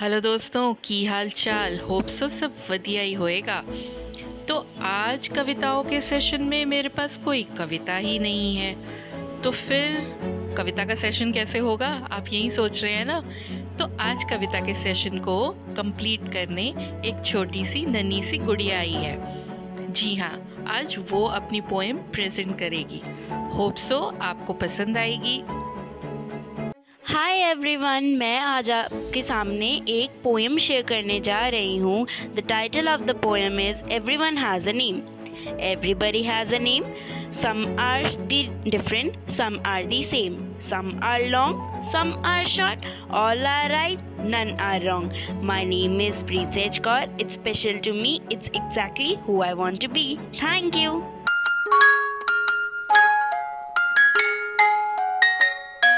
Hello दोस्तों, की हाल चाल होप सो सब वधिया ही होएगा। तो आज कविताओं के सेशन में मेरे पास कोई कविता ही नहीं है। तो फिर कविता का सेशन कैसे होगा? आप यही सोच रहे हैं ना? तो आज कविता के सेशन को कंप्लीट करने एक छोटी सी नन्ही सी गुड़िया आई है। जी हाँ आज वो अपनी पोएम प्रेजेंट करेगी। होप सो आपको पसंद आएगी। हाय एवरीवन मैं आज आपके सामने एक पोएम शेयर करने जा रही हूँ the title of the poem is every one has a name everybody has a name some are the different some are the same some are long some are short all are right none are wrong. My name is Preet Sejkar. It's special to me. It's exactly who I want to be. Thank you.